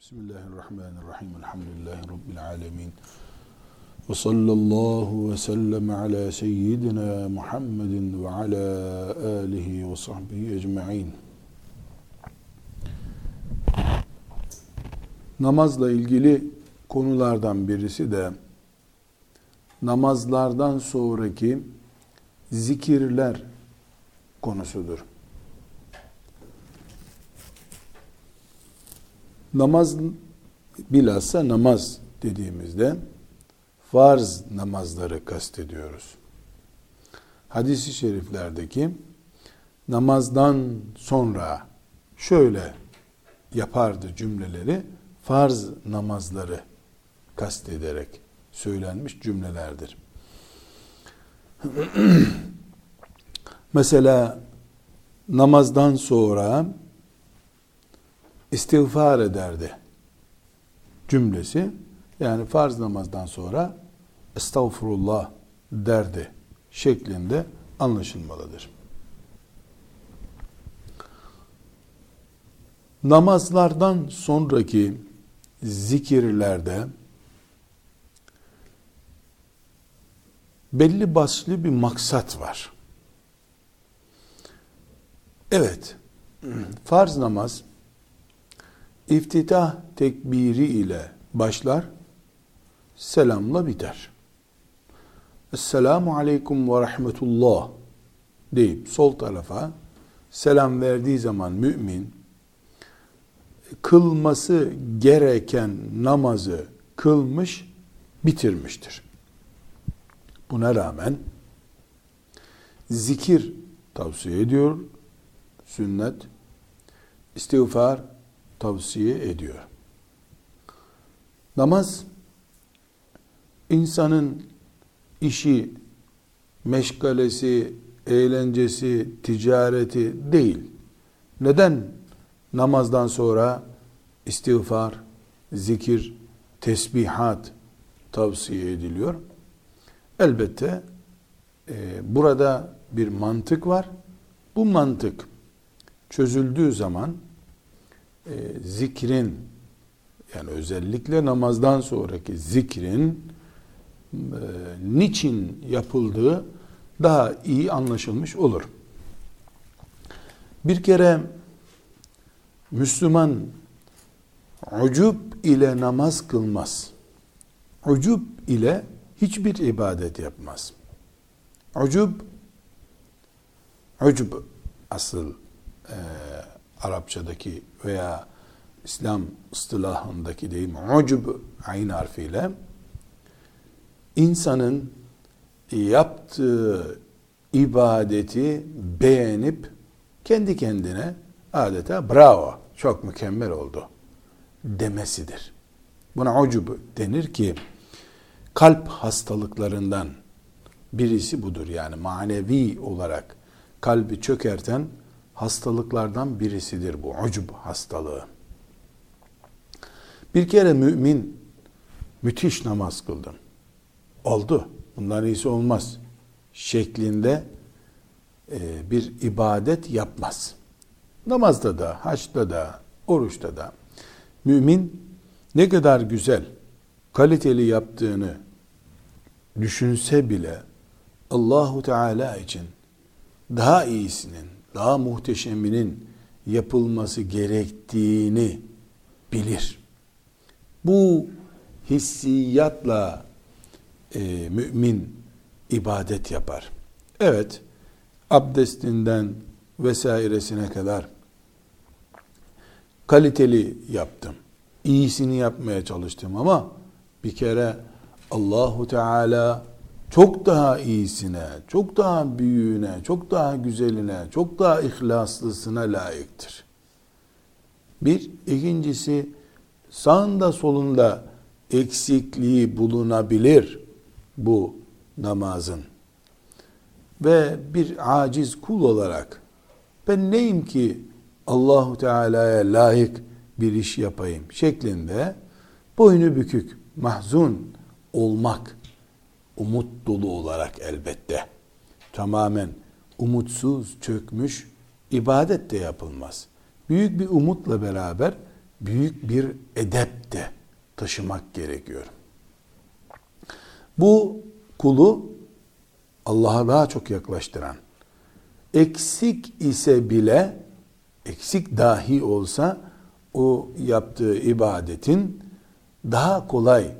Bismillahirrahmanirrahim. Elhamdülillahi Rabbil alemin. Ve sallallahu ve sellem ala seyyidina Muhammedin ve ala alihi ve sahbihi ecma'in. Namazla ilgili konulardan birisi de namazlardan sonraki zikirler konusudur. Namaz bilhassa namaz dediğimizde farz namazları kastediyoruz. Hadis-i şeriflerdeki namazdan sonra şöyle yapardı cümleleri farz namazları kastederek söylenmiş cümlelerdir. Mesela namazdan sonra istiğfar ederdi cümlesi yani farz namazdan sonra estağfurullah derdi şeklinde anlaşılmalıdır. Namazlardan sonraki zikirlerde belli başlı bir maksat var. Evet, farz namaz iftitah tekbiri ile başlar, selamla biter. Esselamu aleyküm ve rahmetullah deyip sol tarafa selam verdiği zaman mümin kılması gereken namazı kılmış, bitirmiştir. Buna rağmen zikir tavsiye ediyor sünnet, istiğfar tavsiye ediyor. Namaz insanın işi, meşgalesi, eğlencesi, ticareti değil. Neden namazdan sonra istiğfar, zikir, tesbihat tavsiye ediliyor? Elbette e, burada bir mantık var. Bu mantık çözüldüğü zaman e, zikrin yani özellikle namazdan sonraki zikrin e, niçin yapıldığı daha iyi anlaşılmış olur. Bir kere Müslüman ucub ile namaz kılmaz. Ucub ile hiçbir ibadet yapmaz. Ucub ucub asıl e, Arapçadaki veya İslam ıstılahındaki deyim ucub ayn harfiyle insanın yaptığı ibadeti beğenip kendi kendine adeta bravo çok mükemmel oldu demesidir. Buna ucub denir ki kalp hastalıklarından birisi budur. Yani manevi olarak kalbi çökerten hastalıklardan birisidir bu ucub hastalığı. Bir kere mümin müthiş namaz kıldım. Oldu. Bundan iyisi olmaz. Şeklinde e, bir ibadet yapmaz. Namazda da, haçta da, oruçta da mümin ne kadar güzel, kaliteli yaptığını düşünse bile Allahu Teala için daha iyisinin, daha muhteşeminin yapılması gerektiğini bilir. Bu hissiyatla e, mümin ibadet yapar. Evet, abdestinden vesairesine kadar kaliteli yaptım. İyisini yapmaya çalıştım ama bir kere Allahu Teala çok daha iyisine, çok daha büyüğüne, çok daha güzeline, çok daha ihlaslısına layıktır. Bir, ikincisi sağında solunda eksikliği bulunabilir bu namazın. Ve bir aciz kul olarak ben neyim ki Allahu Teala'ya layık bir iş yapayım şeklinde boynu bükük, mahzun olmak umut dolu olarak elbette. Tamamen umutsuz, çökmüş ibadet de yapılmaz. Büyük bir umutla beraber büyük bir edep de taşımak gerekiyor. Bu kulu Allah'a daha çok yaklaştıran, eksik ise bile, eksik dahi olsa o yaptığı ibadetin daha kolay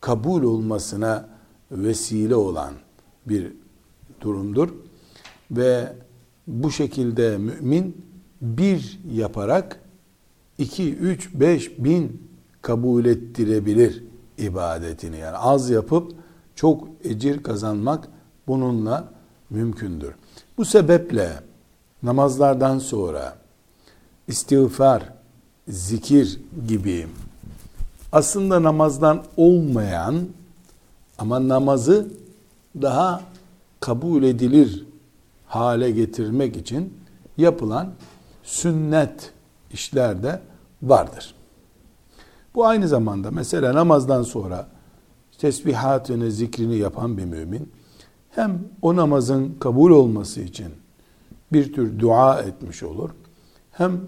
kabul olmasına vesile olan bir durumdur. Ve bu şekilde mümin bir yaparak iki, üç, beş bin kabul ettirebilir ibadetini. Yani az yapıp çok ecir kazanmak bununla mümkündür. Bu sebeple namazlardan sonra istiğfar, zikir gibi aslında namazdan olmayan ama namazı daha kabul edilir hale getirmek için yapılan sünnet işlerde vardır. Bu aynı zamanda mesela namazdan sonra tesbihatını, zikrini yapan bir mümin hem o namazın kabul olması için bir tür dua etmiş olur. Hem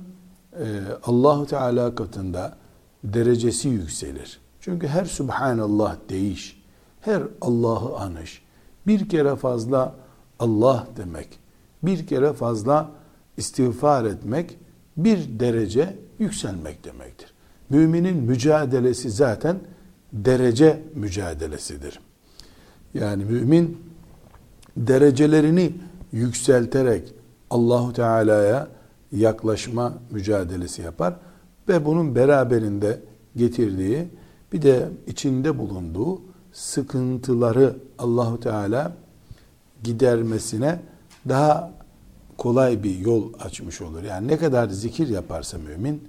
e, Allahu Teala katında derecesi yükselir. Çünkü her Subhanallah deyiş, her Allah'ı anış, bir kere fazla Allah demek, bir kere fazla istiğfar etmek bir derece yükselmek demektir. Müminin mücadelesi zaten derece mücadelesidir. Yani mümin derecelerini yükselterek Allahu Teala'ya yaklaşma mücadelesi yapar ve bunun beraberinde getirdiği bir de içinde bulunduğu sıkıntıları Allahu Teala gidermesine daha kolay bir yol açmış olur. Yani ne kadar zikir yaparsa mümin,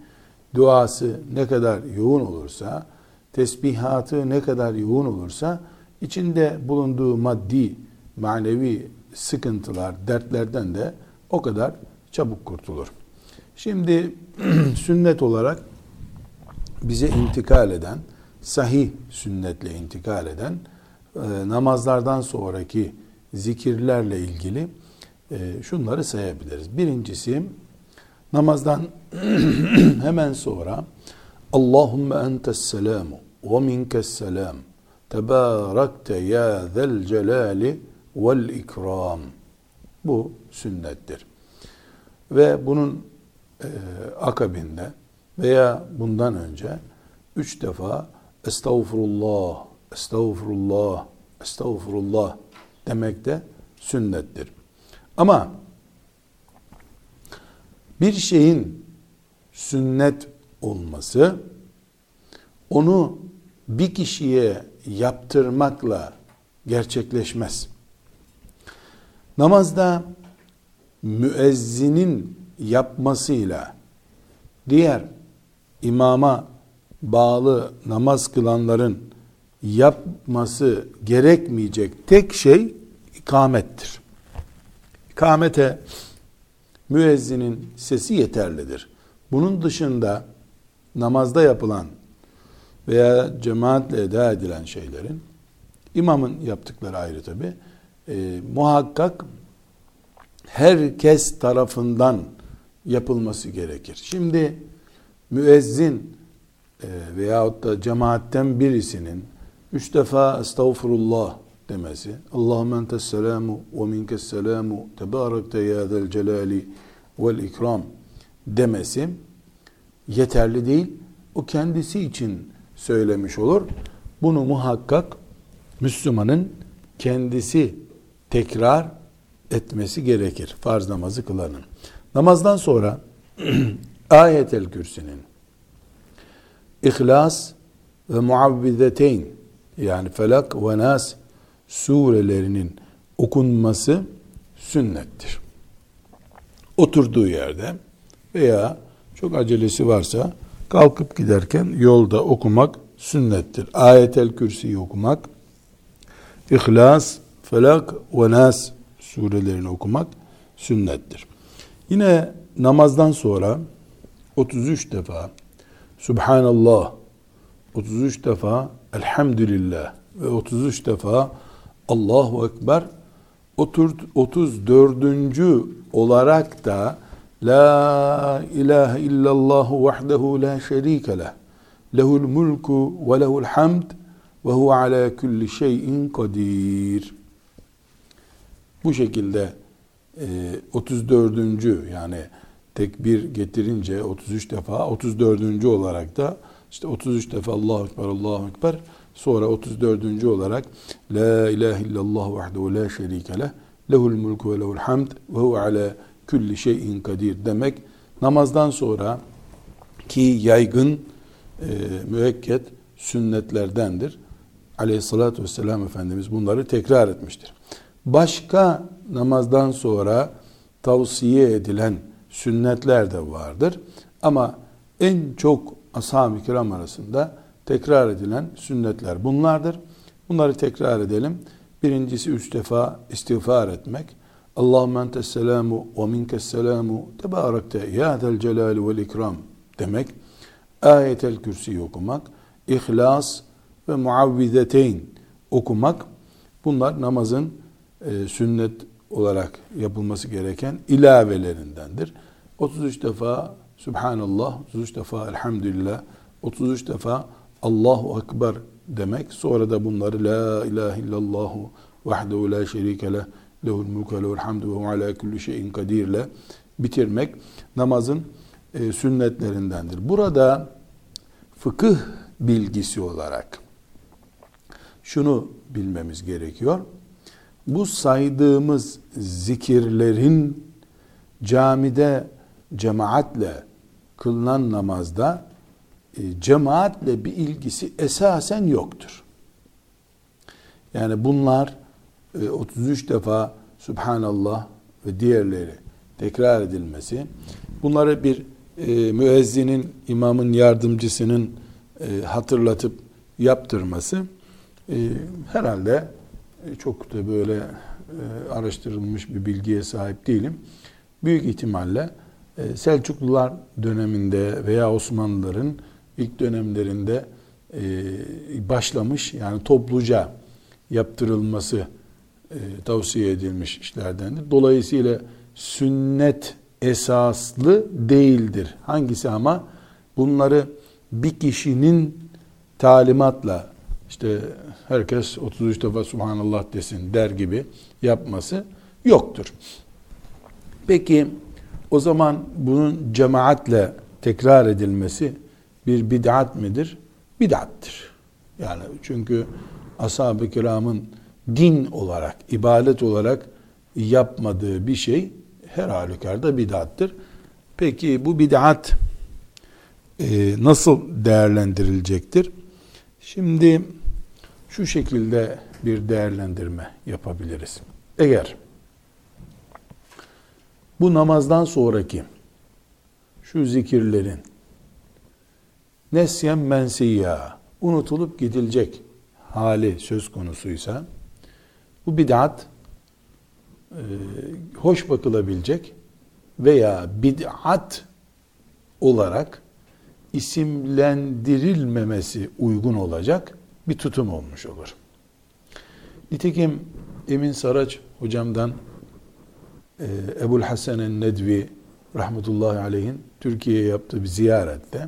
duası ne kadar yoğun olursa, tesbihatı ne kadar yoğun olursa, içinde bulunduğu maddi, manevi sıkıntılar, dertlerden de o kadar çabuk kurtulur. Şimdi sünnet olarak bize intikal eden, sahih sünnetle intikal eden e, namazlardan sonraki zikirlerle ilgili e, şunları sayabiliriz. Birincisi namazdan hemen sonra Allahümme entes selamu ve minkes selam tebarekte ya zel celali vel ikram bu sünnettir. Ve bunun e, akabinde veya bundan önce üç defa estağfurullah, estağfurullah, estağfurullah demek de sünnettir. Ama bir şeyin sünnet olması onu bir kişiye yaptırmakla gerçekleşmez. Namazda müezzinin yapmasıyla diğer imama bağlı namaz kılanların yapması gerekmeyecek tek şey ikamettir. İkamete müezzinin sesi yeterlidir. Bunun dışında namazda yapılan veya cemaatle eda edilen şeylerin imamın yaptıkları ayrı tabi e, muhakkak herkes tarafından yapılması gerekir. Şimdi müezzin e, veyahut da cemaatten birisinin üç defa estağfurullah demesi, Allahümme entes selamu ve minkes selamu tebarekte ya zel celali vel ikram demesi yeterli değil. O kendisi için söylemiş olur. Bunu muhakkak Müslümanın kendisi tekrar etmesi gerekir. Farz namazı kılanın. Namazdan sonra ayetel kürsinin İhlas ve muavvizeteyn yani Felak ve Nas surelerinin okunması sünnettir. Oturduğu yerde veya çok acelesi varsa kalkıp giderken yolda okumak sünnettir. Ayetel Kürsi'yi okumak, İhlas, Felak ve Nas surelerini okumak sünnettir. Yine namazdan sonra 33 defa Subhanallah, 33 defa Elhamdülillah ve 33 defa Allahu Ekber 34. olarak da La ilahe illallah vahdehu la şerike leh. Lehul mulku ve lehul hamd ve huve ala kulli şeyin kadir. Bu şekilde 34. E, yani tekbir getirince 33 defa 34. olarak da işte 33 defa Allahu Ekber Allahu Ekber sonra 34. olarak La ilahe illallah vahdehu la şerike leh lehul mulku ve lehul hamd ve huve ala külli şeyin kadir demek namazdan sonra ki yaygın e, müekket sünnetlerdendir. Aleyhissalatü vesselam Efendimiz bunları tekrar etmiştir. Başka namazdan sonra tavsiye edilen sünnetler de vardır. Ama en çok ashab-ı kiram arasında tekrar edilen sünnetler bunlardır. Bunları tekrar edelim. Birincisi üç defa istiğfar etmek. Allahümme entes selamu ve minkes selamu tebarekte ya del celali vel ikram demek. Ayetel kürsi okumak. İhlas ve muavvizeteyn okumak. Bunlar namazın e, sünnet olarak yapılması gereken ilavelerindendir. 33 defa Subhanallah, 33 defa Elhamdülillah, 33 defa Allahu Ekber demek. Sonra da bunları La ilahe illallah vahdehu la şerike leh lehul mulku ve lehul hamdu ve ala kulli şeyin kadir ile bitirmek namazın e, sünnetlerindendir. Burada fıkıh bilgisi olarak şunu bilmemiz gerekiyor. Bu saydığımız zikirlerin camide cemaatle kılınan namazda e, cemaatle bir ilgisi esasen yoktur. Yani bunlar 33 e, defa Subhanallah ve diğerleri tekrar edilmesi, bunları bir e, müezzinin, imamın yardımcısının hatırlatıp yaptırması herhalde çok da böyle e, araştırılmış bir bilgiye sahip değilim. Büyük ihtimalle e, Selçuklular döneminde veya Osmanlıların ilk dönemlerinde e, başlamış yani topluca yaptırılması e, tavsiye edilmiş işlerdendir. Dolayısıyla sünnet esaslı değildir. Hangisi ama bunları bir kişinin talimatla işte herkes 33 defa Subhanallah desin der gibi yapması yoktur. Peki o zaman bunun cemaatle tekrar edilmesi bir bid'at midir? Bid'attir. Yani çünkü ashab-ı kiramın din olarak, ibadet olarak yapmadığı bir şey her halükarda bid'attır. Peki bu bid'at e, nasıl değerlendirilecektir? Şimdi şu şekilde bir değerlendirme yapabiliriz. Eğer bu namazdan sonraki şu zikirlerin nesyen mensiyya unutulup gidilecek hali söz konusuysa bu bid'at e, hoş bakılabilecek veya bid'at olarak isimlendirilmemesi uygun olacak bir tutum olmuş olur. Nitekim Emin Saraç hocamdan e, Ebul Hasan Nedvi rahmetullahi aleyhin Türkiye'ye yaptığı bir ziyarette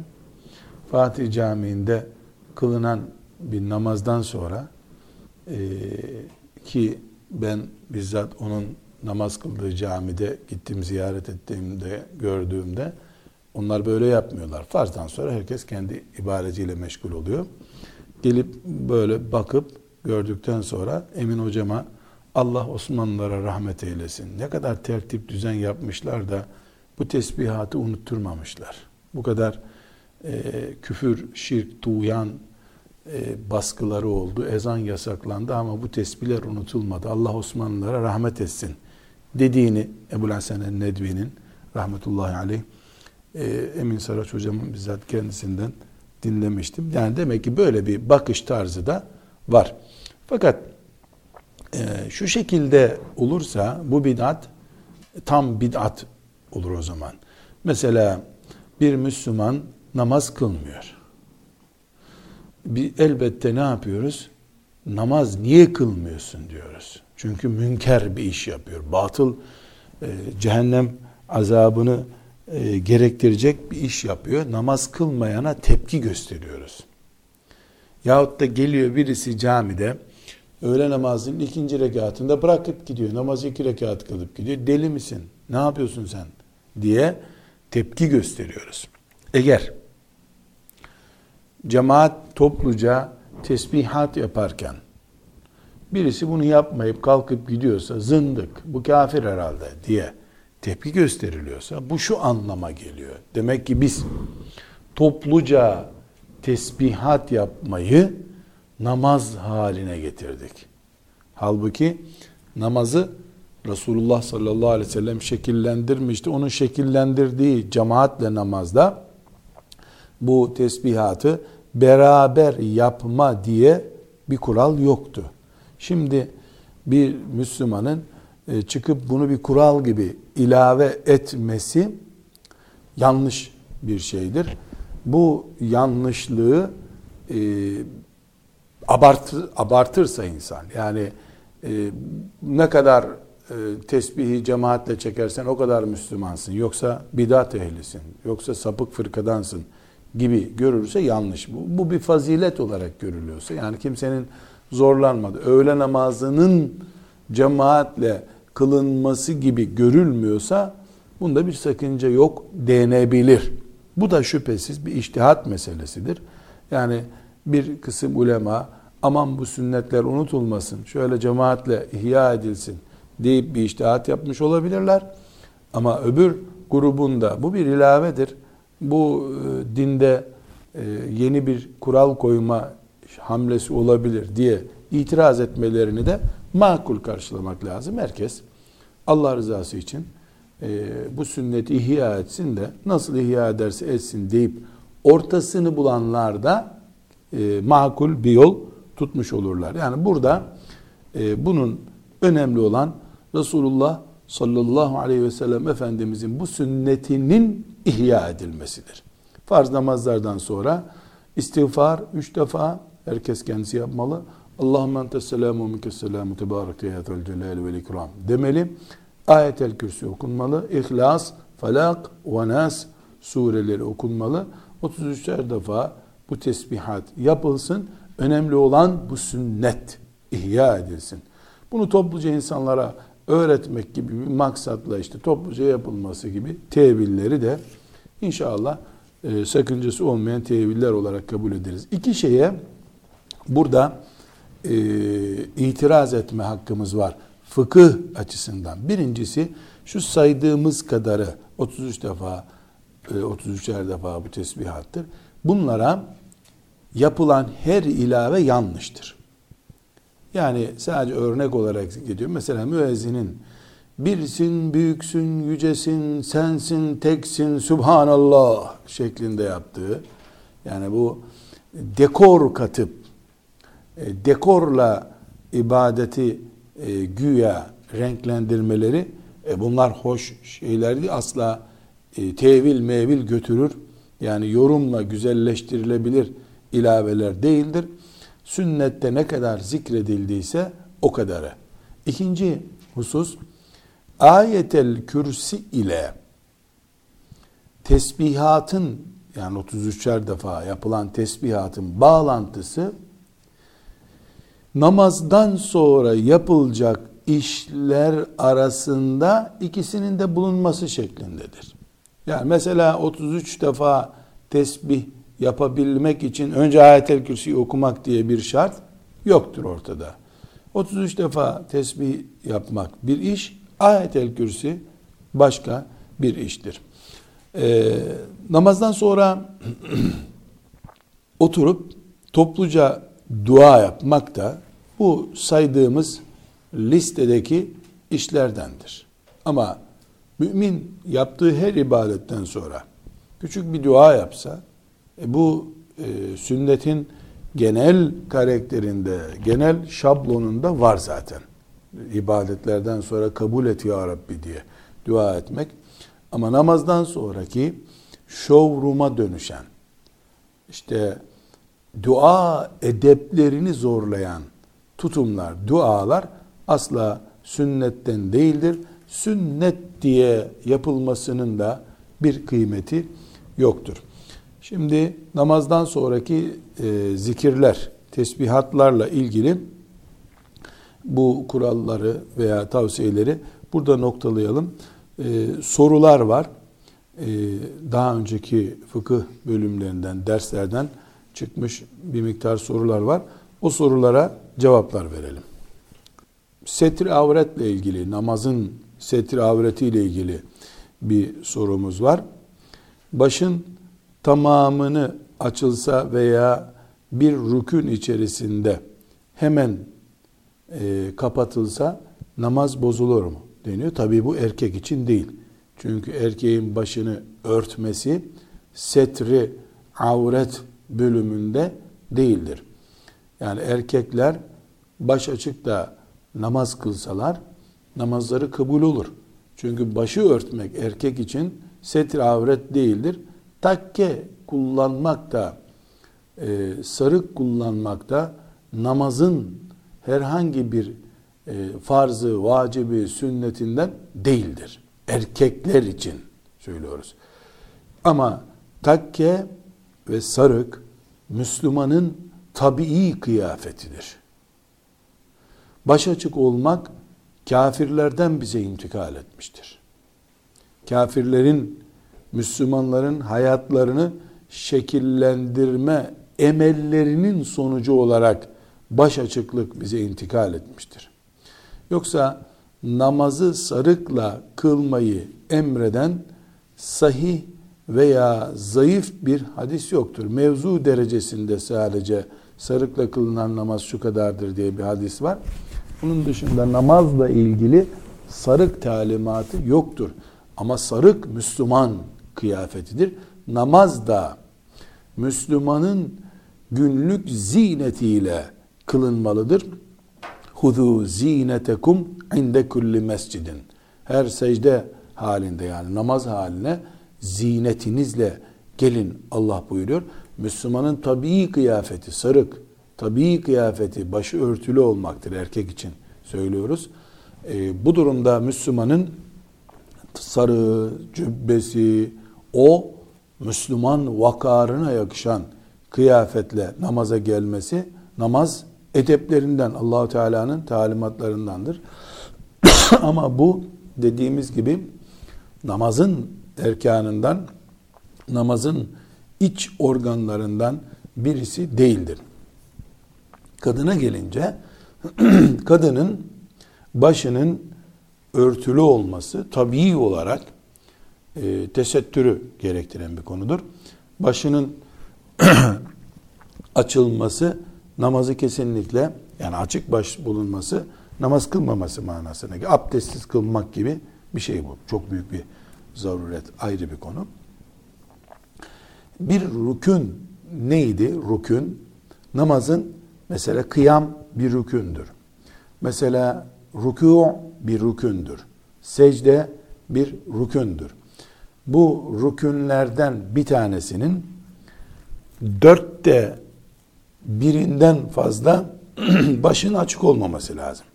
Fatih Camii'nde kılınan bir namazdan sonra e, ki ben bizzat onun namaz kıldığı camide gittim ziyaret ettiğimde gördüğümde onlar böyle yapmıyorlar. Farzdan sonra herkes kendi ibadetiyle meşgul oluyor. Gelip böyle bakıp gördükten sonra Emin hocama Allah Osmanlılara rahmet eylesin. Ne kadar tertip düzen yapmışlar da bu tesbihatı unutturmamışlar. Bu kadar e, küfür, şirk, tuğyan e, baskıları oldu. Ezan yasaklandı ama bu tesbihler unutulmadı. Allah Osmanlılara rahmet etsin dediğini Ebu Hasan Nedvi'nin rahmetullahi aleyh e, Emin Saraç hocamın bizzat kendisinden dinlemiştim. Yani demek ki böyle bir bakış tarzı da var. Fakat e, şu şekilde olursa bu bid'at tam bid'at olur o zaman. Mesela bir Müslüman namaz kılmıyor. Bir, elbette ne yapıyoruz? Namaz niye kılmıyorsun diyoruz. Çünkü münker bir iş yapıyor. Batıl e, cehennem azabını e, gerektirecek bir iş yapıyor. Namaz kılmayana tepki gösteriyoruz. Yahut da geliyor birisi camide öğle namazının ikinci rekatında bırakıp gidiyor. Namazı iki rekat kılıp gidiyor. Deli misin? Ne yapıyorsun sen? diye tepki gösteriyoruz. Eğer cemaat topluca tesbihat yaparken birisi bunu yapmayıp kalkıp gidiyorsa zındık, bu kafir herhalde diye tepki gösteriliyorsa bu şu anlama geliyor. Demek ki biz topluca tesbihat yapmayı namaz haline getirdik. Halbuki namazı Resulullah sallallahu aleyhi ve sellem şekillendirmişti. Onun şekillendirdiği cemaatle namazda bu tesbihatı beraber yapma diye bir kural yoktu. Şimdi bir Müslümanın e, çıkıp bunu bir kural gibi ilave etmesi yanlış bir şeydir. Bu yanlışlığı e, abartı, abartırsa insan yani e, ne kadar e, tesbihi cemaatle çekersen o kadar Müslümansın. Yoksa bidat ehlisin. Yoksa sapık fırkadansın gibi görürse yanlış bu. Bu bir fazilet olarak görülüyorsa yani kimsenin zorlanmadı. Öğle namazının cemaatle kılınması gibi görülmüyorsa bunda bir sakınca yok denebilir. Bu da şüphesiz bir iştihat meselesidir. Yani bir kısım ulema aman bu sünnetler unutulmasın, şöyle cemaatle ihya edilsin deyip bir iştihat yapmış olabilirler. Ama öbür grubunda bu bir ilavedir. Bu e, dinde e, yeni bir kural koyma hamlesi olabilir diye itiraz etmelerini de makul karşılamak lazım. Herkes Allah rızası için e, bu sünneti ihya etsin de nasıl ihya ederse etsin deyip ortasını bulanlar da makul bir yol tutmuş olurlar. Yani burada bunun önemli olan Resulullah sallallahu aleyhi ve sellem Efendimizin bu sünnetinin ihya edilmesidir. Farz namazlardan sonra istiğfar üç defa herkes kendisi yapmalı. Allahümme entes selamu minke selamu tebarek teyatel celal ve ikram demeli. Ayetel kürsü okunmalı. İhlas, Falak ve Nas sureleri okunmalı. 33'er defa bu tesbihat yapılsın. Önemli olan bu sünnet ihya edilsin. Bunu topluca insanlara öğretmek gibi bir maksatla işte topluca yapılması gibi tevilleri de inşallah e, sakıncası olmayan teviller olarak kabul ederiz. İki şeye burada e, itiraz etme hakkımız var. Fıkıh açısından. Birincisi şu saydığımız kadarı 33 defa e, 33'er defa bu tesbihattır. Bunlara yapılan her ilave yanlıştır. Yani sadece örnek olarak gidiyor. Mesela müezzinin birsin, büyüksün, yücesin, sensin, teksin, subhanallah şeklinde yaptığı yani bu dekor katıp e, dekorla ibadeti e, güya renklendirmeleri e, bunlar hoş şeyler değil asla e, tevil mevil götürür yani yorumla güzelleştirilebilir ilaveler değildir sünnette ne kadar zikredildiyse o kadarı. İkinci husus ayetel kürsi ile tesbihatın yani 33'er defa yapılan tesbihatın bağlantısı namazdan sonra yapılacak işler arasında ikisinin de bulunması şeklindedir. Yani mesela 33 defa tesbih yapabilmek için önce ayetel kürsüyü okumak diye bir şart yoktur ortada. 33 defa tesbih yapmak bir iş, ayetel kürsü başka bir iştir. Ee, namazdan sonra oturup topluca dua yapmak da bu saydığımız listedeki işlerdendir. Ama mümin yaptığı her ibadetten sonra küçük bir dua yapsa e bu e, sünnetin genel karakterinde, genel şablonunda var zaten. İbadetlerden sonra kabul et ya Rabbi diye dua etmek. Ama namazdan sonraki showroom'a dönüşen, işte dua edeplerini zorlayan tutumlar, dualar asla sünnetten değildir. Sünnet diye yapılmasının da bir kıymeti yoktur. Şimdi namazdan sonraki e, zikirler, tesbihatlarla ilgili bu kuralları veya tavsiyeleri burada noktalayalım. E, sorular var. E, daha önceki fıkıh bölümlerinden, derslerden çıkmış bir miktar sorular var. O sorulara cevaplar verelim. Setir avretle ilgili, namazın setir avretiyle ilgili bir sorumuz var. Başın tamamını açılsa veya bir rükün içerisinde hemen e, kapatılsa namaz bozulur mu deniyor. Tabi bu erkek için değil. Çünkü erkeğin başını örtmesi setri avret bölümünde değildir. Yani erkekler baş açık da namaz kılsalar namazları kabul olur. Çünkü başı örtmek erkek için setir avret değildir. Takke kullanmak da e, sarık kullanmak da namazın herhangi bir e, farzı, vacibi, sünnetinden değildir. Erkekler için söylüyoruz. Ama takke ve sarık Müslümanın tabii kıyafetidir. Baş açık olmak kafirlerden bize intikal etmiştir. Kafirlerin Müslümanların hayatlarını şekillendirme emellerinin sonucu olarak baş açıklık bize intikal etmiştir. Yoksa namazı sarıkla kılmayı emreden sahih veya zayıf bir hadis yoktur. Mevzu derecesinde sadece sarıkla kılınan namaz şu kadardır diye bir hadis var. Bunun dışında namazla ilgili sarık talimatı yoktur. Ama sarık Müslüman kıyafetidir. Namaz da Müslümanın günlük zinetiyle kılınmalıdır. Hudu zinetekum inde kulli mescidin. Her secde halinde yani namaz haline zinetinizle gelin Allah buyuruyor. Müslümanın tabii kıyafeti sarık, tabii kıyafeti başı örtülü olmaktır erkek için söylüyoruz. E, bu durumda Müslümanın sarı, cübbesi, o Müslüman vakarına yakışan kıyafetle namaza gelmesi namaz edeplerinden Allahu Teala'nın talimatlarındandır. Ama bu dediğimiz gibi namazın erkanından namazın iç organlarından birisi değildir. Kadına gelince kadının başının örtülü olması tabii olarak e, tesettürü gerektiren bir konudur. Başının açılması namazı kesinlikle yani açık baş bulunması namaz kılmaması manasına. Abdestsiz kılmak gibi bir şey bu. Çok büyük bir zaruret ayrı bir konu. Bir rükün neydi? Rükün namazın mesela kıyam bir rükündür. Mesela rükû bir rükündür. Secde bir rükündür. Bu rükünlerden bir tanesinin dörtte birinden fazla başın açık olmaması lazım.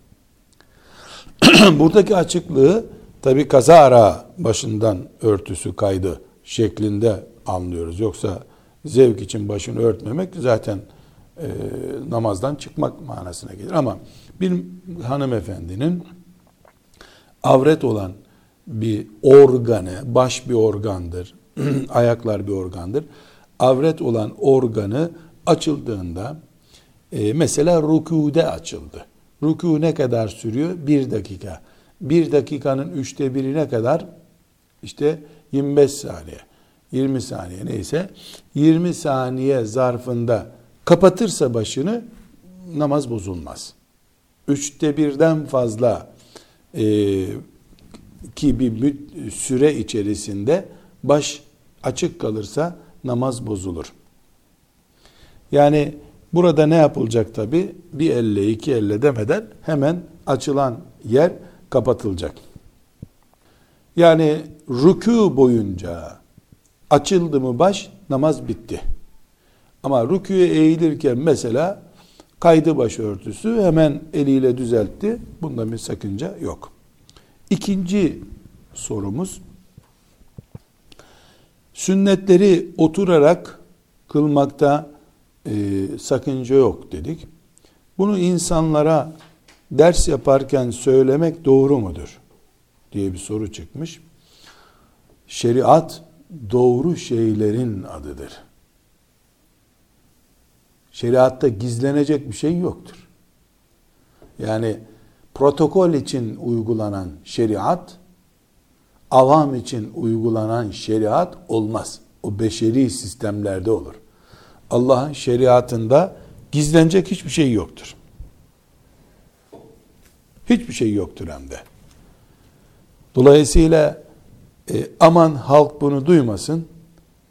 Buradaki açıklığı tabi kazara başından örtüsü kaydı şeklinde anlıyoruz. Yoksa zevk için başını örtmemek zaten e, namazdan çıkmak manasına gelir. Ama bir hanımefendinin avret olan bir organı, baş bir organdır, ayaklar bir organdır. Avret olan organı açıldığında e, mesela rükude açıldı. Rükû ne kadar sürüyor? Bir dakika. Bir dakikanın üçte birine kadar işte 25 saniye, 20 saniye neyse 20 saniye zarfında kapatırsa başını namaz bozulmaz. Üçte birden fazla e, ki bir süre içerisinde baş açık kalırsa namaz bozulur. Yani burada ne yapılacak tabi? Bir elle iki elle demeden hemen açılan yer kapatılacak. Yani rükû boyunca açıldı mı baş namaz bitti. Ama rükûye eğilirken mesela kaydı başörtüsü hemen eliyle düzeltti. Bunda bir sakınca yok. İkinci sorumuz Sünnetleri oturarak kılmakta e, sakınca yok dedik. Bunu insanlara ders yaparken söylemek doğru mudur? diye bir soru çıkmış. Şeriat doğru şeylerin adıdır. Şeriatta gizlenecek bir şey yoktur. Yani protokol için uygulanan şeriat, avam için uygulanan şeriat olmaz. O beşeri sistemlerde olur. Allah'ın şeriatında gizlenecek hiçbir şey yoktur. Hiçbir şey yoktur hem de. Dolayısıyla e, aman halk bunu duymasın,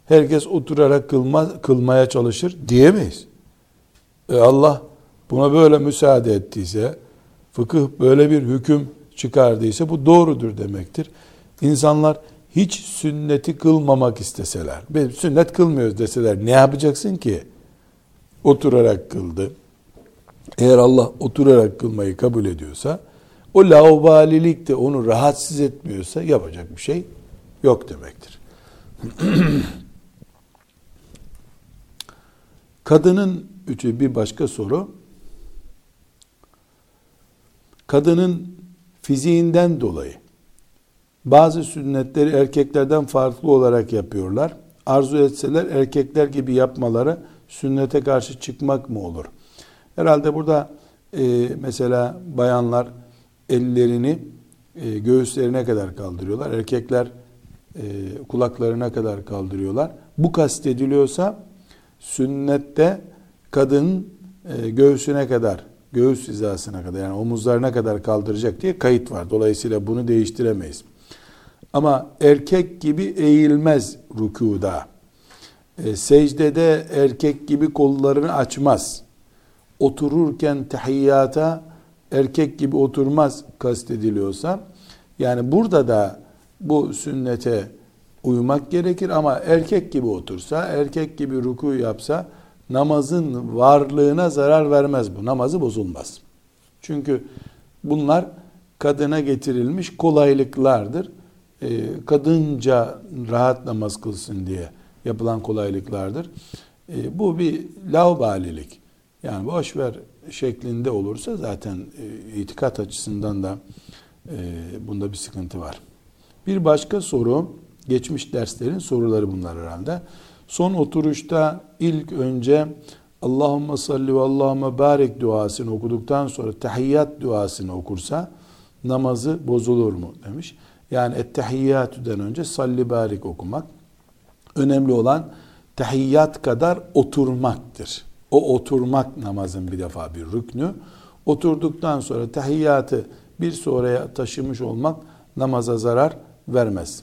herkes oturarak kılma, kılmaya çalışır diyemeyiz. E Allah buna böyle müsaade ettiyse, fıkıh böyle bir hüküm çıkardıysa bu doğrudur demektir. İnsanlar hiç sünneti kılmamak isteseler, sünnet kılmıyoruz deseler ne yapacaksın ki? Oturarak kıldı. Eğer Allah oturarak kılmayı kabul ediyorsa, o laubalilik de onu rahatsız etmiyorsa yapacak bir şey yok demektir. Kadının üçü bir başka soru. Kadının fiziğinden dolayı bazı sünnetleri erkeklerden farklı olarak yapıyorlar. Arzu etseler erkekler gibi yapmaları sünnete karşı çıkmak mı olur? Herhalde burada e, mesela bayanlar ellerini e, göğüslerine kadar kaldırıyorlar. Erkekler e, kulaklarına kadar kaldırıyorlar. Bu kastediliyorsa sünnette kadın e, göğsüne kadar, göğüs hizasına kadar yani omuzlarına kadar kaldıracak diye kayıt var. Dolayısıyla bunu değiştiremeyiz. Ama erkek gibi eğilmez rükuda. E, secdede erkek gibi kollarını açmaz. Otururken tahiyyata erkek gibi oturmaz kastediliyorsa yani burada da bu sünnete uymak gerekir ama erkek gibi otursa, erkek gibi ruku yapsa namazın varlığına zarar vermez bu. Namazı bozulmaz. Çünkü bunlar kadına getirilmiş kolaylıklardır. Ee, kadınca rahat namaz kılsın diye yapılan kolaylıklardır. Ee, bu bir laubalilik. Yani boş ver şeklinde olursa zaten e, itikat açısından da e, bunda bir sıkıntı var. Bir başka soru, geçmiş derslerin soruları bunlar herhalde. Son oturuşta ilk önce Allahümme salli ve Allahümme barik duasını okuduktan sonra tahiyyat duasını okursa namazı bozulur mu demiş. Yani ettehiyyatüden önce salli barik okumak. Önemli olan tahiyyat kadar oturmaktır. O oturmak namazın bir defa bir rüknü. Oturduktan sonra tahiyyatı bir sonraya taşımış olmak namaza zarar vermez.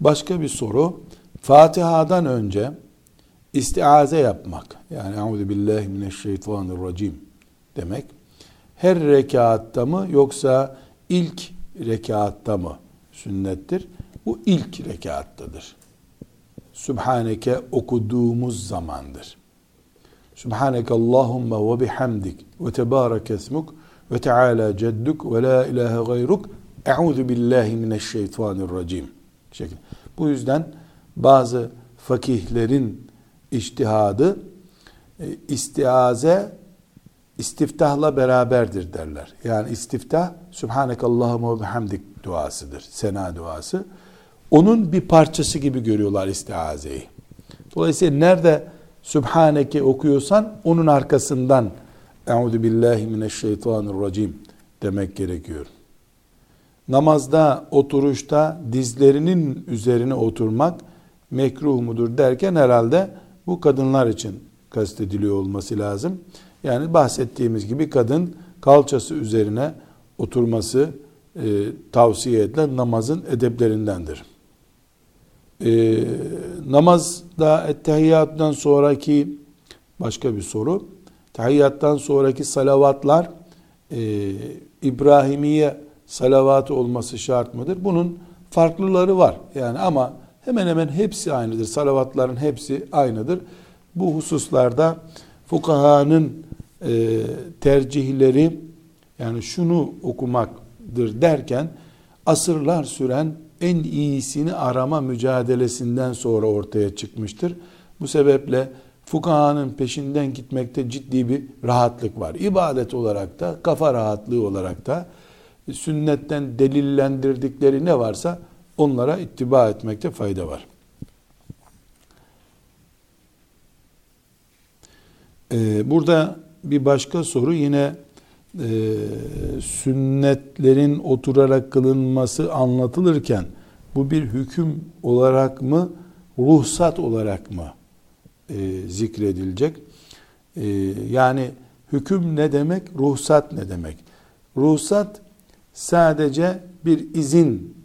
Başka bir soru. Fatiha'dan önce istiaze yapmak. Yani Euzu billahi mineşşeytanirracim demek. Her rekatta mı yoksa ilk rekatta mı sünnettir? Bu ilk rekattadır. Sübhaneke okuduğumuz zamandır. Subhaneke Allahumma ve bihamdik ve tebarek esmuk ve teala cedduk ve la ilahe gayruk Euzu billahi mineşşeytanirracim. Şekil. Bu yüzden bazı fakihlerin iştihadı e, istiaze istiftahla beraberdir derler. Yani istiftah Subhanekallahumma ve bihamdik duasıdır. Sena duası. Onun bir parçası gibi görüyorlar istiazeyi. Dolayısıyla nerede Sübhaneke okuyorsan onun arkasından Euzu billahi mineşşeytanirracim demek gerekiyor. Namazda, oturuşta dizlerinin üzerine oturmak mekruh mudur derken herhalde bu kadınlar için kastediliyor olması lazım. Yani bahsettiğimiz gibi kadın kalçası üzerine oturması e, tavsiye edilen namazın edeplerindendir. E, namazda ettehiyyattan sonraki başka bir soru. Tehiyyattan sonraki salavatlar e, İbrahimiye salavatı olması şart mıdır? Bunun farklıları var. Yani ama hemen hemen hepsi aynıdır. Salavatların hepsi aynıdır. Bu hususlarda fukahanın e, tercihleri yani şunu okumaktır derken asırlar süren en iyisini arama mücadelesinden sonra ortaya çıkmıştır. Bu sebeple fukahanın peşinden gitmekte ciddi bir rahatlık var. İbadet olarak da, kafa rahatlığı olarak da sünnetten delillendirdikleri ne varsa onlara ittiba etmekte fayda var. Ee, burada bir başka soru yine e, sünnetlerin oturarak kılınması anlatılırken bu bir hüküm olarak mı, ruhsat olarak mı e, zikredilecek? E, yani hüküm ne demek, ruhsat ne demek? Ruhsat sadece bir izin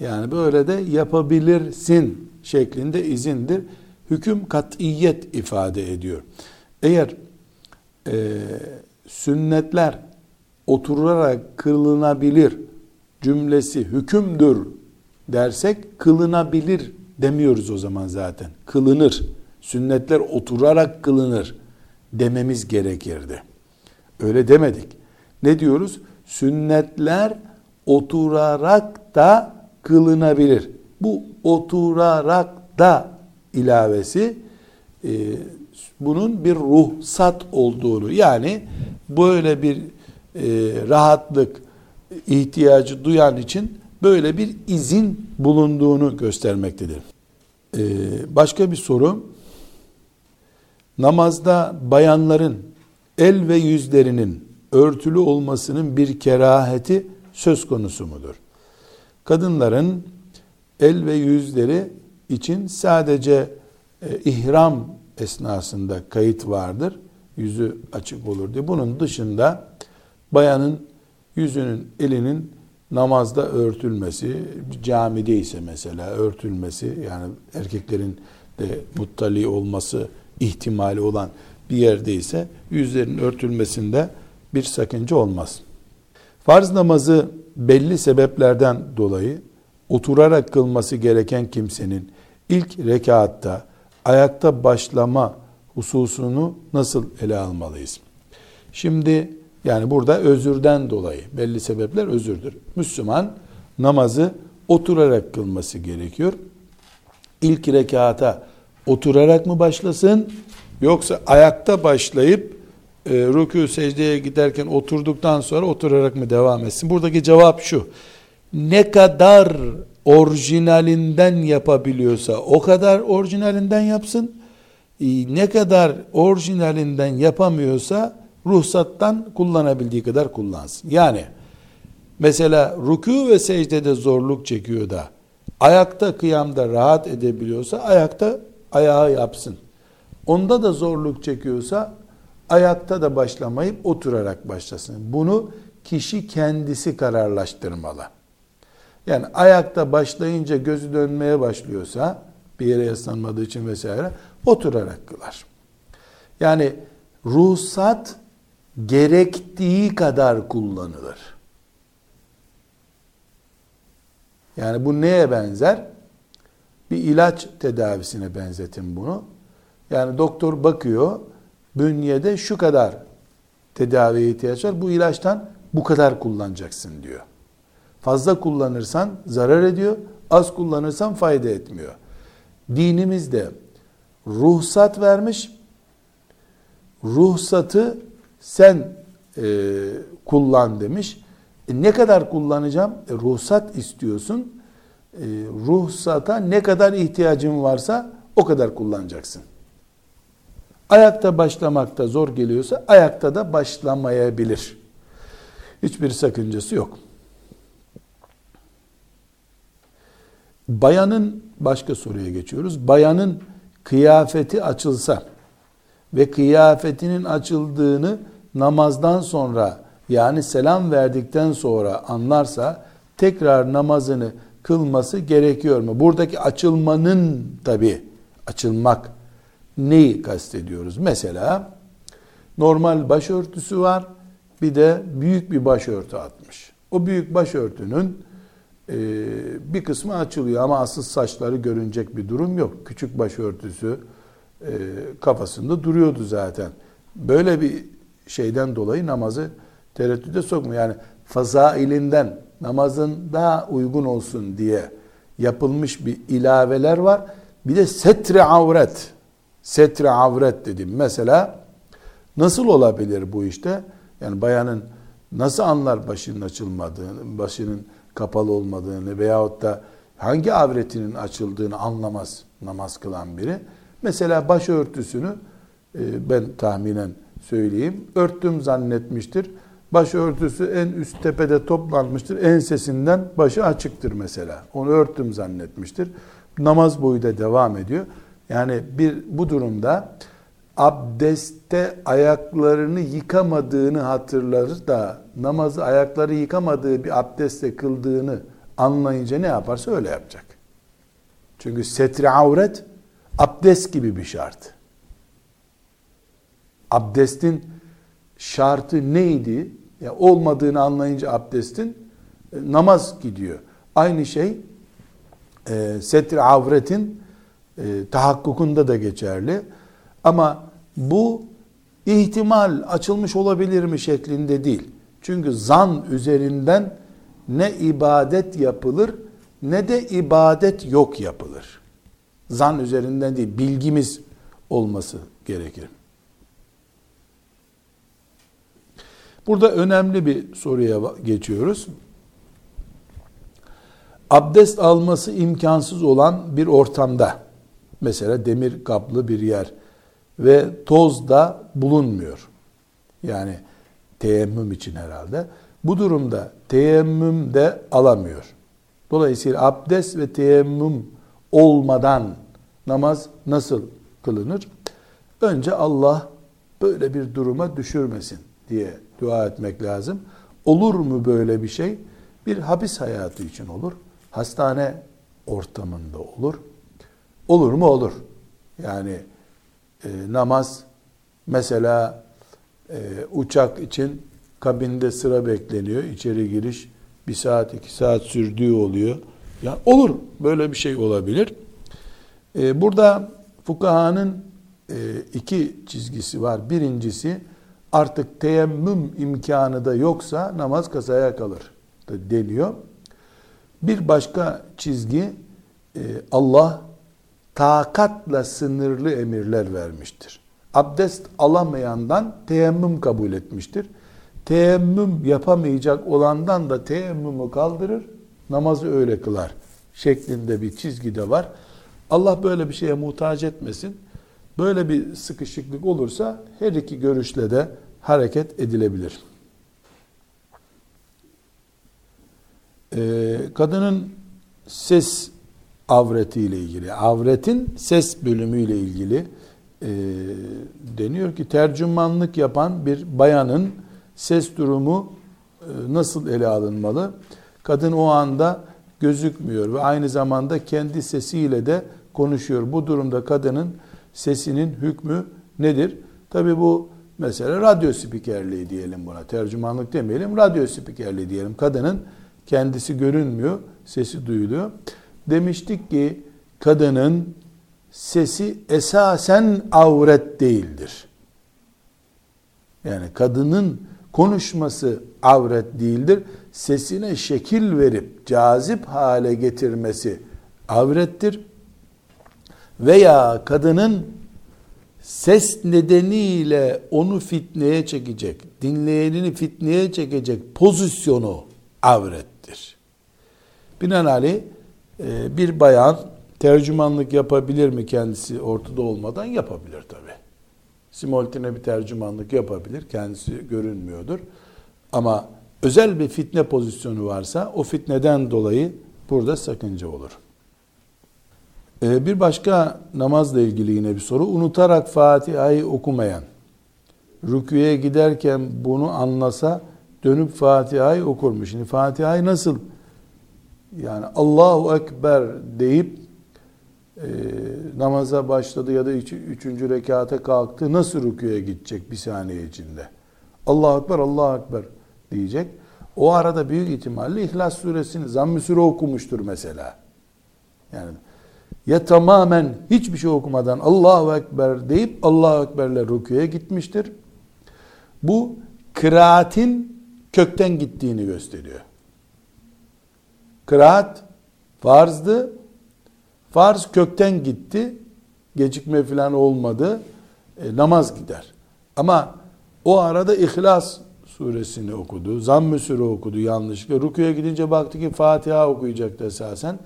yani böyle de yapabilirsin şeklinde izindir. Hüküm katiyet ifade ediyor. Eğer e, sünnetler oturarak kılınabilir cümlesi hükümdür dersek kılınabilir demiyoruz o zaman zaten. Kılınır. Sünnetler oturarak kılınır dememiz gerekirdi. Öyle demedik. Ne diyoruz? Sünnetler oturarak da kılınabilir. Bu oturarak da ilavesi e, bunun bir ruhsat olduğunu yani böyle bir rahatlık ihtiyacı duyan için böyle bir izin bulunduğunu göstermektedir. E, başka bir soru namazda bayanların el ve yüzlerinin örtülü olmasının bir keraheti söz konusu mudur? Kadınların el ve yüzleri için sadece e, ihram esnasında kayıt vardır. Yüzü açık olur diye. Bunun dışında bayanın yüzünün, elinin namazda örtülmesi, camide ise mesela örtülmesi, yani erkeklerin de muttali olması ihtimali olan bir yerde ise yüzlerin örtülmesinde bir sakınca olmaz. Farz namazı belli sebeplerden dolayı oturarak kılması gereken kimsenin ilk rekatta ayakta başlama hususunu nasıl ele almalıyız? Şimdi yani burada özürden dolayı belli sebepler özürdür. Müslüman namazı oturarak kılması gerekiyor. İlk rekata oturarak mı başlasın yoksa ayakta başlayıp e, rükû secdeye giderken oturduktan sonra oturarak mı devam etsin? Buradaki cevap şu. Ne kadar orijinalinden yapabiliyorsa o kadar orijinalinden yapsın. E, ne kadar orijinalinden yapamıyorsa ruhsattan kullanabildiği kadar kullansın. Yani mesela rükû ve secdede zorluk çekiyor da ayakta kıyamda rahat edebiliyorsa ayakta ayağı yapsın. Onda da zorluk çekiyorsa ayakta da başlamayıp oturarak başlasın. Bunu kişi kendisi kararlaştırmalı. Yani ayakta başlayınca gözü dönmeye başlıyorsa bir yere yaslanmadığı için vesaire oturarak kılar. Yani ruhsat gerektiği kadar kullanılır. Yani bu neye benzer? Bir ilaç tedavisine benzetin bunu. Yani doktor bakıyor, bünyede şu kadar tedaviye ihtiyaç var. Bu ilaçtan bu kadar kullanacaksın diyor. Fazla kullanırsan zarar ediyor, az kullanırsan fayda etmiyor. Dinimizde ruhsat vermiş, ruhsatı sen e, kullan demiş. E, ne kadar kullanacağım? E, ruhsat istiyorsun. E, ruhsata ne kadar ihtiyacın varsa o kadar kullanacaksın. Ayakta başlamakta zor geliyorsa ayakta da başlamayabilir. Hiçbir sakıncası yok. Bayanın başka soruya geçiyoruz. Bayanın kıyafeti açılsa ve kıyafetinin açıldığını namazdan sonra yani selam verdikten sonra anlarsa tekrar namazını kılması gerekiyor mu? Buradaki açılmanın tabi açılmak neyi kastediyoruz? Mesela normal başörtüsü var bir de büyük bir başörtü atmış. O büyük başörtünün e, bir kısmı açılıyor ama asıl saçları görünecek bir durum yok. Küçük başörtüsü kafasında duruyordu zaten. Böyle bir şeyden dolayı namazı tereddüte sokmuyor. Yani fazailinden namazın daha uygun olsun diye yapılmış bir ilaveler var. Bir de setre avret. Setre avret dedim. Mesela nasıl olabilir bu işte? Yani bayanın nasıl anlar başının açılmadığını, başının kapalı olmadığını veyahut da hangi avretinin açıldığını anlamaz namaz kılan biri. Mesela başörtüsünü e, ben tahminen söyleyeyim örttüm zannetmiştir. Başörtüsü en üst tepede toplanmıştır. Ensesinden başı açıktır mesela. Onu örttüm zannetmiştir. Namaz boyu da devam ediyor. Yani bir bu durumda abdestte ayaklarını yıkamadığını hatırlar da namazı ayakları yıkamadığı bir abdestle kıldığını anlayınca ne yaparsa öyle yapacak. Çünkü setri avret abdest gibi bir şart. Abdestin şartı neydi? Ya olmadığını anlayınca abdestin e, namaz gidiyor. Aynı şey e, setri avretin e, tahakkukunda da geçerli. Ama bu ihtimal açılmış olabilir mi şeklinde değil. Çünkü zan üzerinden ne ibadet yapılır ne de ibadet yok yapılır. Zan üzerinden değil, bilgimiz olması gerekir. Burada önemli bir soruya geçiyoruz. Abdest alması imkansız olan bir ortamda, mesela demir kaplı bir yer ve toz da bulunmuyor. Yani teyemmüm için herhalde. Bu durumda teyemmüm de alamıyor. Dolayısıyla abdest ve teyemmüm olmadan namaz nasıl kılınır? Önce Allah böyle bir duruma düşürmesin diye dua etmek lazım. Olur mu böyle bir şey? Bir hapis hayatı için olur. Hastane ortamında olur. Olur mu? Olur. Yani e, namaz mesela e, uçak için kabinde sıra bekleniyor. İçeri giriş bir saat iki saat sürdüğü oluyor. Ya olur böyle bir şey olabilir. E, burada fukahanın e, iki çizgisi var. Birincisi artık teyemmüm imkanı da yoksa namaz kasaya kalır deniyor. Bir başka çizgi e, Allah takatla sınırlı emirler vermiştir. Abdest alamayandan teyemmüm kabul etmiştir. Teyemmüm yapamayacak olandan da teyemmümü kaldırır, namazı öyle kılar şeklinde bir çizgi de var. Allah böyle bir şeye muhtaç etmesin. Böyle bir sıkışıklık olursa her iki görüşle de hareket edilebilir. Ee, kadının ses avretiyle ilgili, avretin ses bölümüyle ilgili e, deniyor ki tercümanlık yapan bir bayanın ses durumu e, nasıl ele alınmalı? Kadın o anda gözükmüyor ve aynı zamanda kendi sesiyle de konuşuyor. Bu durumda kadının sesinin hükmü nedir? Tabi bu mesela radyo spikerliği diyelim buna. Tercümanlık demeyelim, radyo spikerliği diyelim. Kadının kendisi görünmüyor, sesi duyuluyor. Demiştik ki kadının sesi esasen avret değildir. Yani kadının konuşması avret değildir. Sesine şekil verip cazip hale getirmesi avrettir. Veya kadının ses nedeniyle onu fitneye çekecek, dinleyenini fitneye çekecek pozisyonu avrettir. Binaenaleyh e, bir bayan tercümanlık yapabilir mi kendisi ortada olmadan? Yapabilir tabi. Simultane bir tercümanlık yapabilir. Kendisi görünmüyordur. Ama özel bir fitne pozisyonu varsa o fitneden dolayı burada sakınca olur. Ee, bir başka namazla ilgili yine bir soru. Unutarak Fatiha'yı okumayan, rüküye giderken bunu anlasa dönüp Fatiha'yı okurmuş. Şimdi Fatiha'yı nasıl yani Allahu Ekber deyip e, namaza başladı ya da üç, üçüncü rekata kalktı nasıl rüküye gidecek bir saniye içinde? Allahu Ekber, Allahu Ekber diyecek. O arada büyük ihtimalle İhlas suresini zamm-ı okumuştur mesela. Yani ya tamamen hiçbir şey okumadan Allahu Ekber deyip Allahu Ekber'le rüküye gitmiştir. Bu kıraatin kökten gittiğini gösteriyor. Kıraat farzdı. Farz kökten gitti. Gecikme falan olmadı. E, namaz gider. Ama o arada İhlas suresini okudu. Zamm-ı Sure okudu yanlışlıkla. Rukuya gidince baktı ki Fatiha okuyacaktı esasen.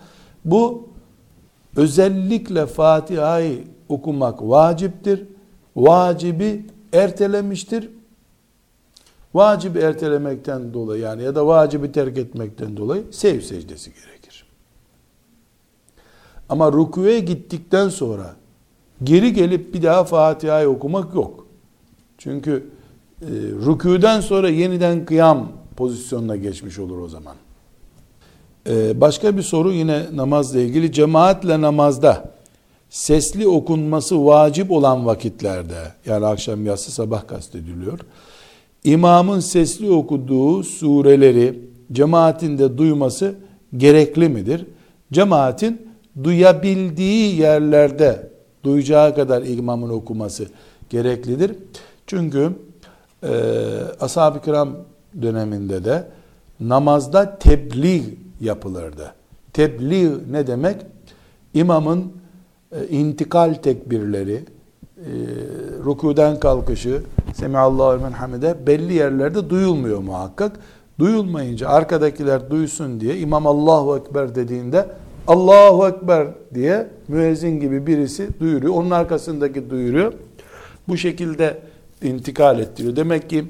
Bu özellikle Fatiha'yı okumak vaciptir. Vacibi ertelemiştir. Vacibi ertelemekten dolayı yani ya da vacibi terk etmekten dolayı sev secdesi gerekir. Ama rüküye gittikten sonra geri gelip bir daha Fatiha'yı okumak yok. Çünkü rüküden sonra yeniden kıyam pozisyonuna geçmiş olur o zaman. E, başka bir soru yine namazla ilgili. Cemaatle namazda sesli okunması vacip olan vakitlerde yani akşam yatsı sabah kastediliyor. İmamın sesli okuduğu sureleri cemaatin de duyması gerekli midir? Cemaatin duyabildiği yerlerde duyacağı kadar imamın okuması gereklidir. Çünkü e, ashab-ı kiram döneminde de namazda tebliğ yapılırdı. Tebliğ ne demek? İmamın e, intikal tekbirleri, e, rükuden kalkışı, Semihallahu men hamide belli yerlerde duyulmuyor muhakkak. Duyulmayınca arkadakiler duysun diye imam Allahu Ekber dediğinde Allahu Ekber diye müezzin gibi birisi duyuruyor. Onun arkasındaki duyuruyor. Bu şekilde intikal ettiriyor. Demek ki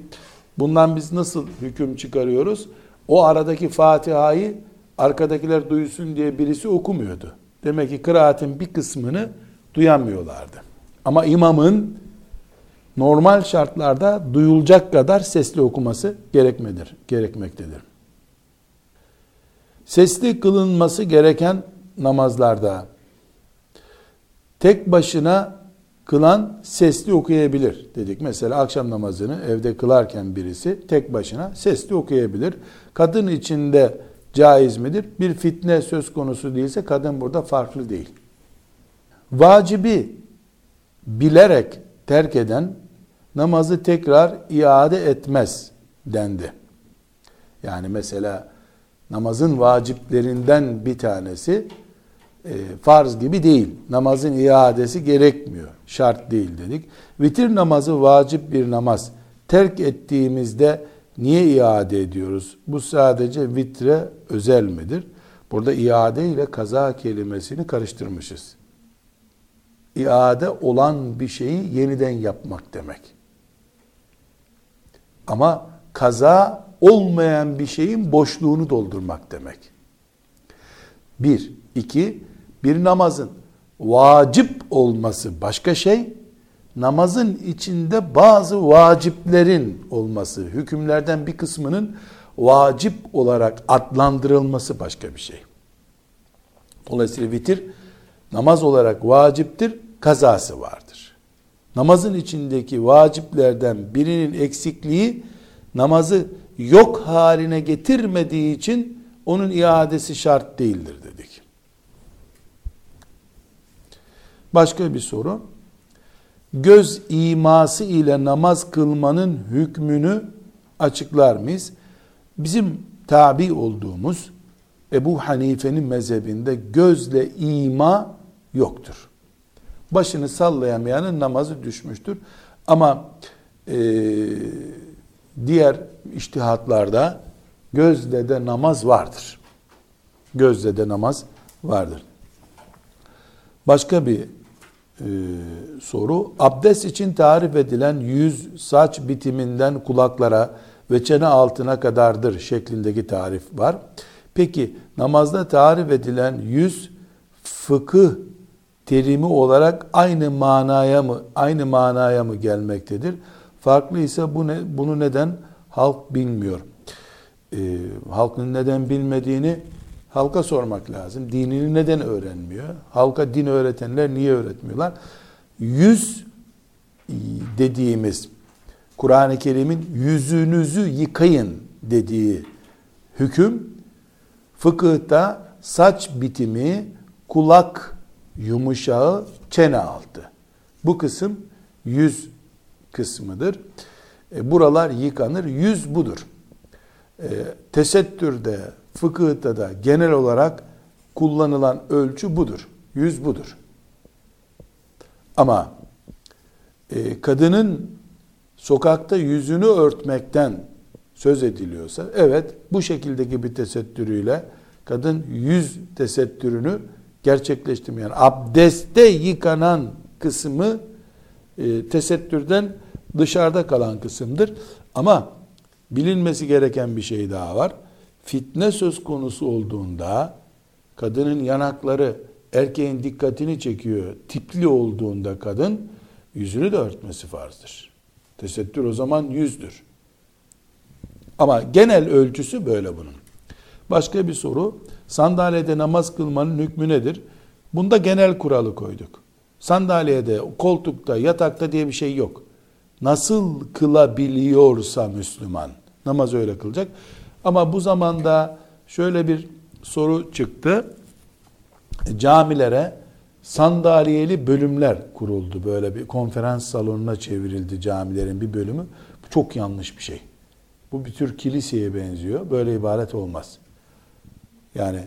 bundan biz nasıl hüküm çıkarıyoruz? O aradaki Fatiha'yı arkadakiler duysun diye birisi okumuyordu. Demek ki kıraatin bir kısmını duyamıyorlardı. Ama imamın normal şartlarda duyulacak kadar sesli okuması gerekmedir, gerekmektedir. Sesli kılınması gereken namazlarda tek başına kılan sesli okuyabilir dedik. Mesela akşam namazını evde kılarken birisi tek başına sesli okuyabilir. Kadın içinde caiz midir? Bir fitne söz konusu değilse kadın burada farklı değil. Vacibi bilerek terk eden namazı tekrar iade etmez dendi. Yani mesela namazın vaciplerinden bir tanesi farz gibi değil. Namazın iadesi gerekmiyor. Şart değil dedik. Vitir namazı vacip bir namaz. Terk ettiğimizde niye iade ediyoruz? Bu sadece vitre özel midir? Burada iade ile kaza kelimesini karıştırmışız. İade olan bir şeyi yeniden yapmak demek. Ama kaza olmayan bir şeyin boşluğunu doldurmak demek. Bir. iki bir namazın vacip olması başka şey, namazın içinde bazı vaciplerin olması, hükümlerden bir kısmının vacip olarak adlandırılması başka bir şey. Dolayısıyla vitir namaz olarak vaciptir, kazası vardır. Namazın içindeki vaciplerden birinin eksikliği namazı yok haline getirmediği için onun iadesi şart değildir dedik. Başka bir soru. Göz iması ile namaz kılmanın hükmünü açıklar mıyız? Bizim tabi olduğumuz Ebu Hanife'nin mezhebinde gözle ima yoktur. Başını sallayamayanın namazı düşmüştür. Ama e, diğer iştihatlarda gözle de namaz vardır. Gözle de namaz vardır. Başka bir e, soru. Abdest için tarif edilen yüz saç bitiminden kulaklara ve çene altına kadardır şeklindeki tarif var. Peki namazda tarif edilen yüz fıkıh terimi olarak aynı manaya mı aynı manaya mı gelmektedir? Farklı ise bu ne, bunu neden halk bilmiyor? Ee, halkın neden bilmediğini Halka sormak lazım. Dinini neden öğrenmiyor? Halka din öğretenler niye öğretmiyorlar? Yüz dediğimiz Kur'an-ı Kerim'in yüzünüzü yıkayın dediği hüküm fıkıhta saç bitimi, kulak yumuşağı, çene altı. Bu kısım yüz kısmıdır. E, buralar yıkanır. Yüz budur. E, tesettürde, fıkıhta da genel olarak kullanılan ölçü budur. Yüz budur. Ama e, kadının sokakta yüzünü örtmekten söz ediliyorsa evet bu şekildeki bir tesettürüyle kadın yüz tesettürünü gerçekleştirmeyen abdeste yıkanan kısmı e, tesettürden dışarıda kalan kısımdır. Ama bilinmesi gereken bir şey daha var. Fitne söz konusu olduğunda kadının yanakları erkeğin dikkatini çekiyor. Tipli olduğunda kadın yüzünü de örtmesi farzdır. Tesettür o zaman yüzdür. Ama genel ölçüsü böyle bunun. Başka bir soru. Sandalyede namaz kılmanın hükmü nedir? Bunda genel kuralı koyduk. Sandalyede, koltukta, yatakta diye bir şey yok. Nasıl kılabiliyorsa Müslüman namaz öyle kılacak. Ama bu zamanda şöyle bir soru çıktı. Camilere sandalyeli bölümler kuruldu. Böyle bir konferans salonuna çevrildi camilerin bir bölümü. Bu çok yanlış bir şey. Bu bir tür kiliseye benziyor. Böyle ibaret olmaz. Yani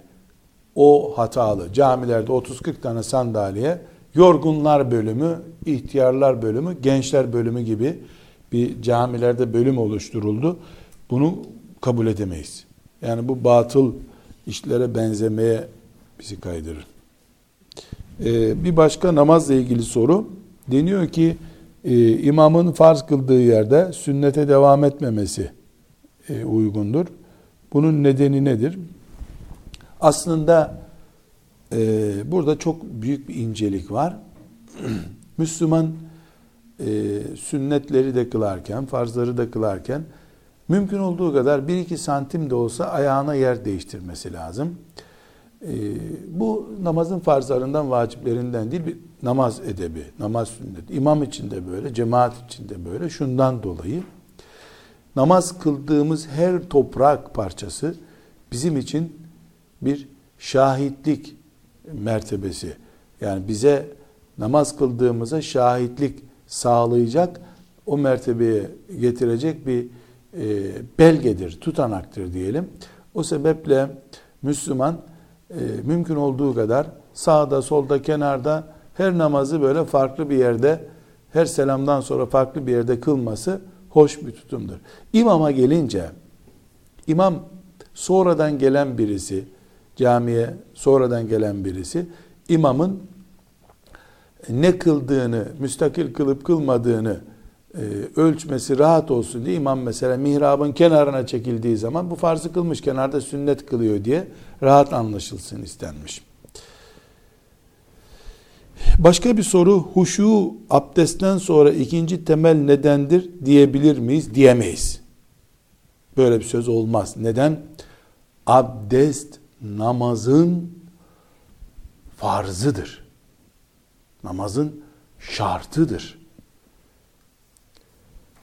o hatalı. Camilerde 30-40 tane sandalye, yorgunlar bölümü, ihtiyarlar bölümü, gençler bölümü gibi bir camilerde bölüm oluşturuldu. Bunu kabul edemeyiz. Yani bu batıl işlere benzemeye bizi kaydırır. Ee, bir başka namazla ilgili soru. Deniyor ki e, imamın farz kıldığı yerde sünnete devam etmemesi e, uygundur. Bunun nedeni nedir? Aslında e, burada çok büyük bir incelik var. Müslüman e, sünnetleri de kılarken, farzları da kılarken mümkün olduğu kadar bir iki santim de olsa ayağına yer değiştirmesi lazım. E, bu namazın farzlarından, vaciplerinden değil bir namaz edebi, namaz sünneti. İmam için de böyle, cemaat için de böyle. Şundan dolayı namaz kıldığımız her toprak parçası bizim için bir şahitlik mertebesi. Yani bize namaz kıldığımıza şahitlik sağlayacak, o mertebeye getirecek bir belgedir, tutanaktır diyelim. O sebeple Müslüman e, mümkün olduğu kadar sağda, solda, kenarda her namazı böyle farklı bir yerde, her selamdan sonra farklı bir yerde kılması hoş bir tutumdur. İmama gelince, imam sonradan gelen birisi, camiye sonradan gelen birisi, imamın ne kıldığını, müstakil kılıp kılmadığını e, ölçmesi rahat olsun diye imam mesela mihrabın kenarına çekildiği zaman bu farzı kılmış kenarda sünnet kılıyor diye rahat anlaşılsın istenmiş. Başka bir soru huşu abdestten sonra ikinci temel nedendir diyebilir miyiz? Diyemeyiz. Böyle bir söz olmaz. Neden? Abdest namazın farzıdır. Namazın şartıdır.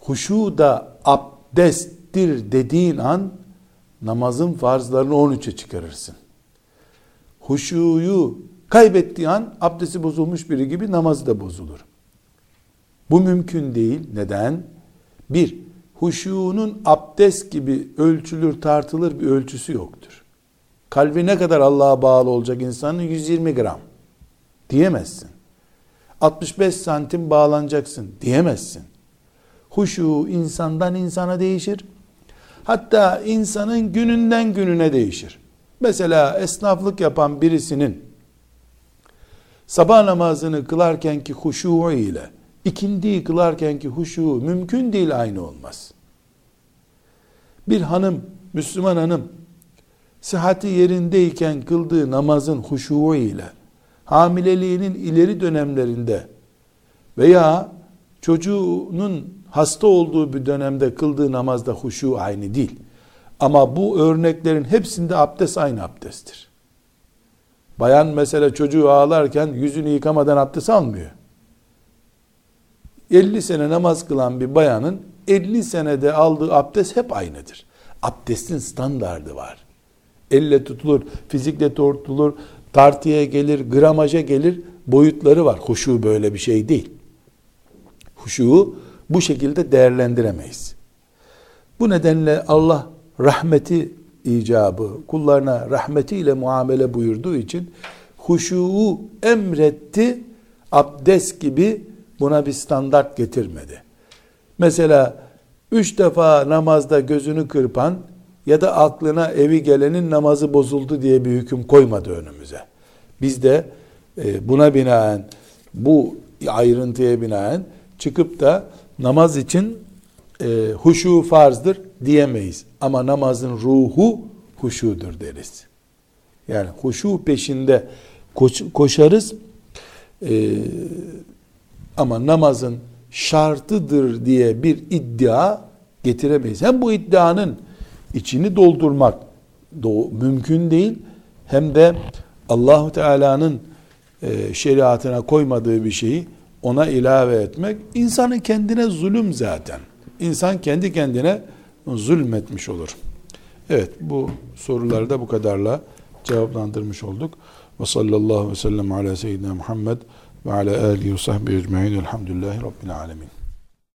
Huşu da abdesttir dediğin an namazın farzlarını 13'e çıkarırsın. Huşuyu kaybettiği an abdesti bozulmuş biri gibi namazı da bozulur. Bu mümkün değil. Neden? Bir, huşunun abdest gibi ölçülür tartılır bir ölçüsü yoktur. Kalbi ne kadar Allah'a bağlı olacak insanın 120 gram diyemezsin. 65 santim bağlanacaksın diyemezsin. Huşu insandan insana değişir. Hatta insanın gününden gününe değişir. Mesela esnaflık yapan birisinin sabah namazını kılarken ki huşu ile ikindiyi kılarken ki huşu mümkün değil aynı olmaz. Bir hanım, Müslüman hanım sıhhati yerindeyken kıldığı namazın huşu ile hamileliğinin ileri dönemlerinde veya çocuğunun hasta olduğu bir dönemde kıldığı namazda huşu aynı değil. Ama bu örneklerin hepsinde abdest aynı abdesttir. Bayan mesela çocuğu ağlarken yüzünü yıkamadan abdest almıyor. 50 sene namaz kılan bir bayanın 50 senede aldığı abdest hep aynıdır. Abdestin standardı var. Elle tutulur, fizikle tutulur, tartıya gelir, gramaja gelir, boyutları var. Huşu böyle bir şey değil. Huşu bu şekilde değerlendiremeyiz. Bu nedenle Allah rahmeti icabı, kullarına rahmetiyle muamele buyurduğu için huşuğu emretti, abdest gibi buna bir standart getirmedi. Mesela üç defa namazda gözünü kırpan ya da aklına evi gelenin namazı bozuldu diye bir hüküm koymadı önümüze. Biz de e, buna binaen bu ayrıntıya binaen çıkıp da namaz için e, huşu farzdır diyemeyiz. Ama namazın ruhu huşudur deriz. Yani huşu peşinde koş, koşarız. E, ama namazın şartıdır diye bir iddia getiremeyiz. Hem bu iddianın içini doldurmak mümkün değil hem de Allahu Teala'nın e, şeriatına koymadığı bir şeyi ona ilave etmek insanın kendine zulüm zaten. İnsan kendi kendine zulmetmiş olur. Evet bu soruları da bu kadarla cevaplandırmış olduk. Ve sallallahu ve sellem ala seyyidina Muhammed ve ala alihi ve sahbihi ecma'in. Elhamdülillahi Rabbil alemin.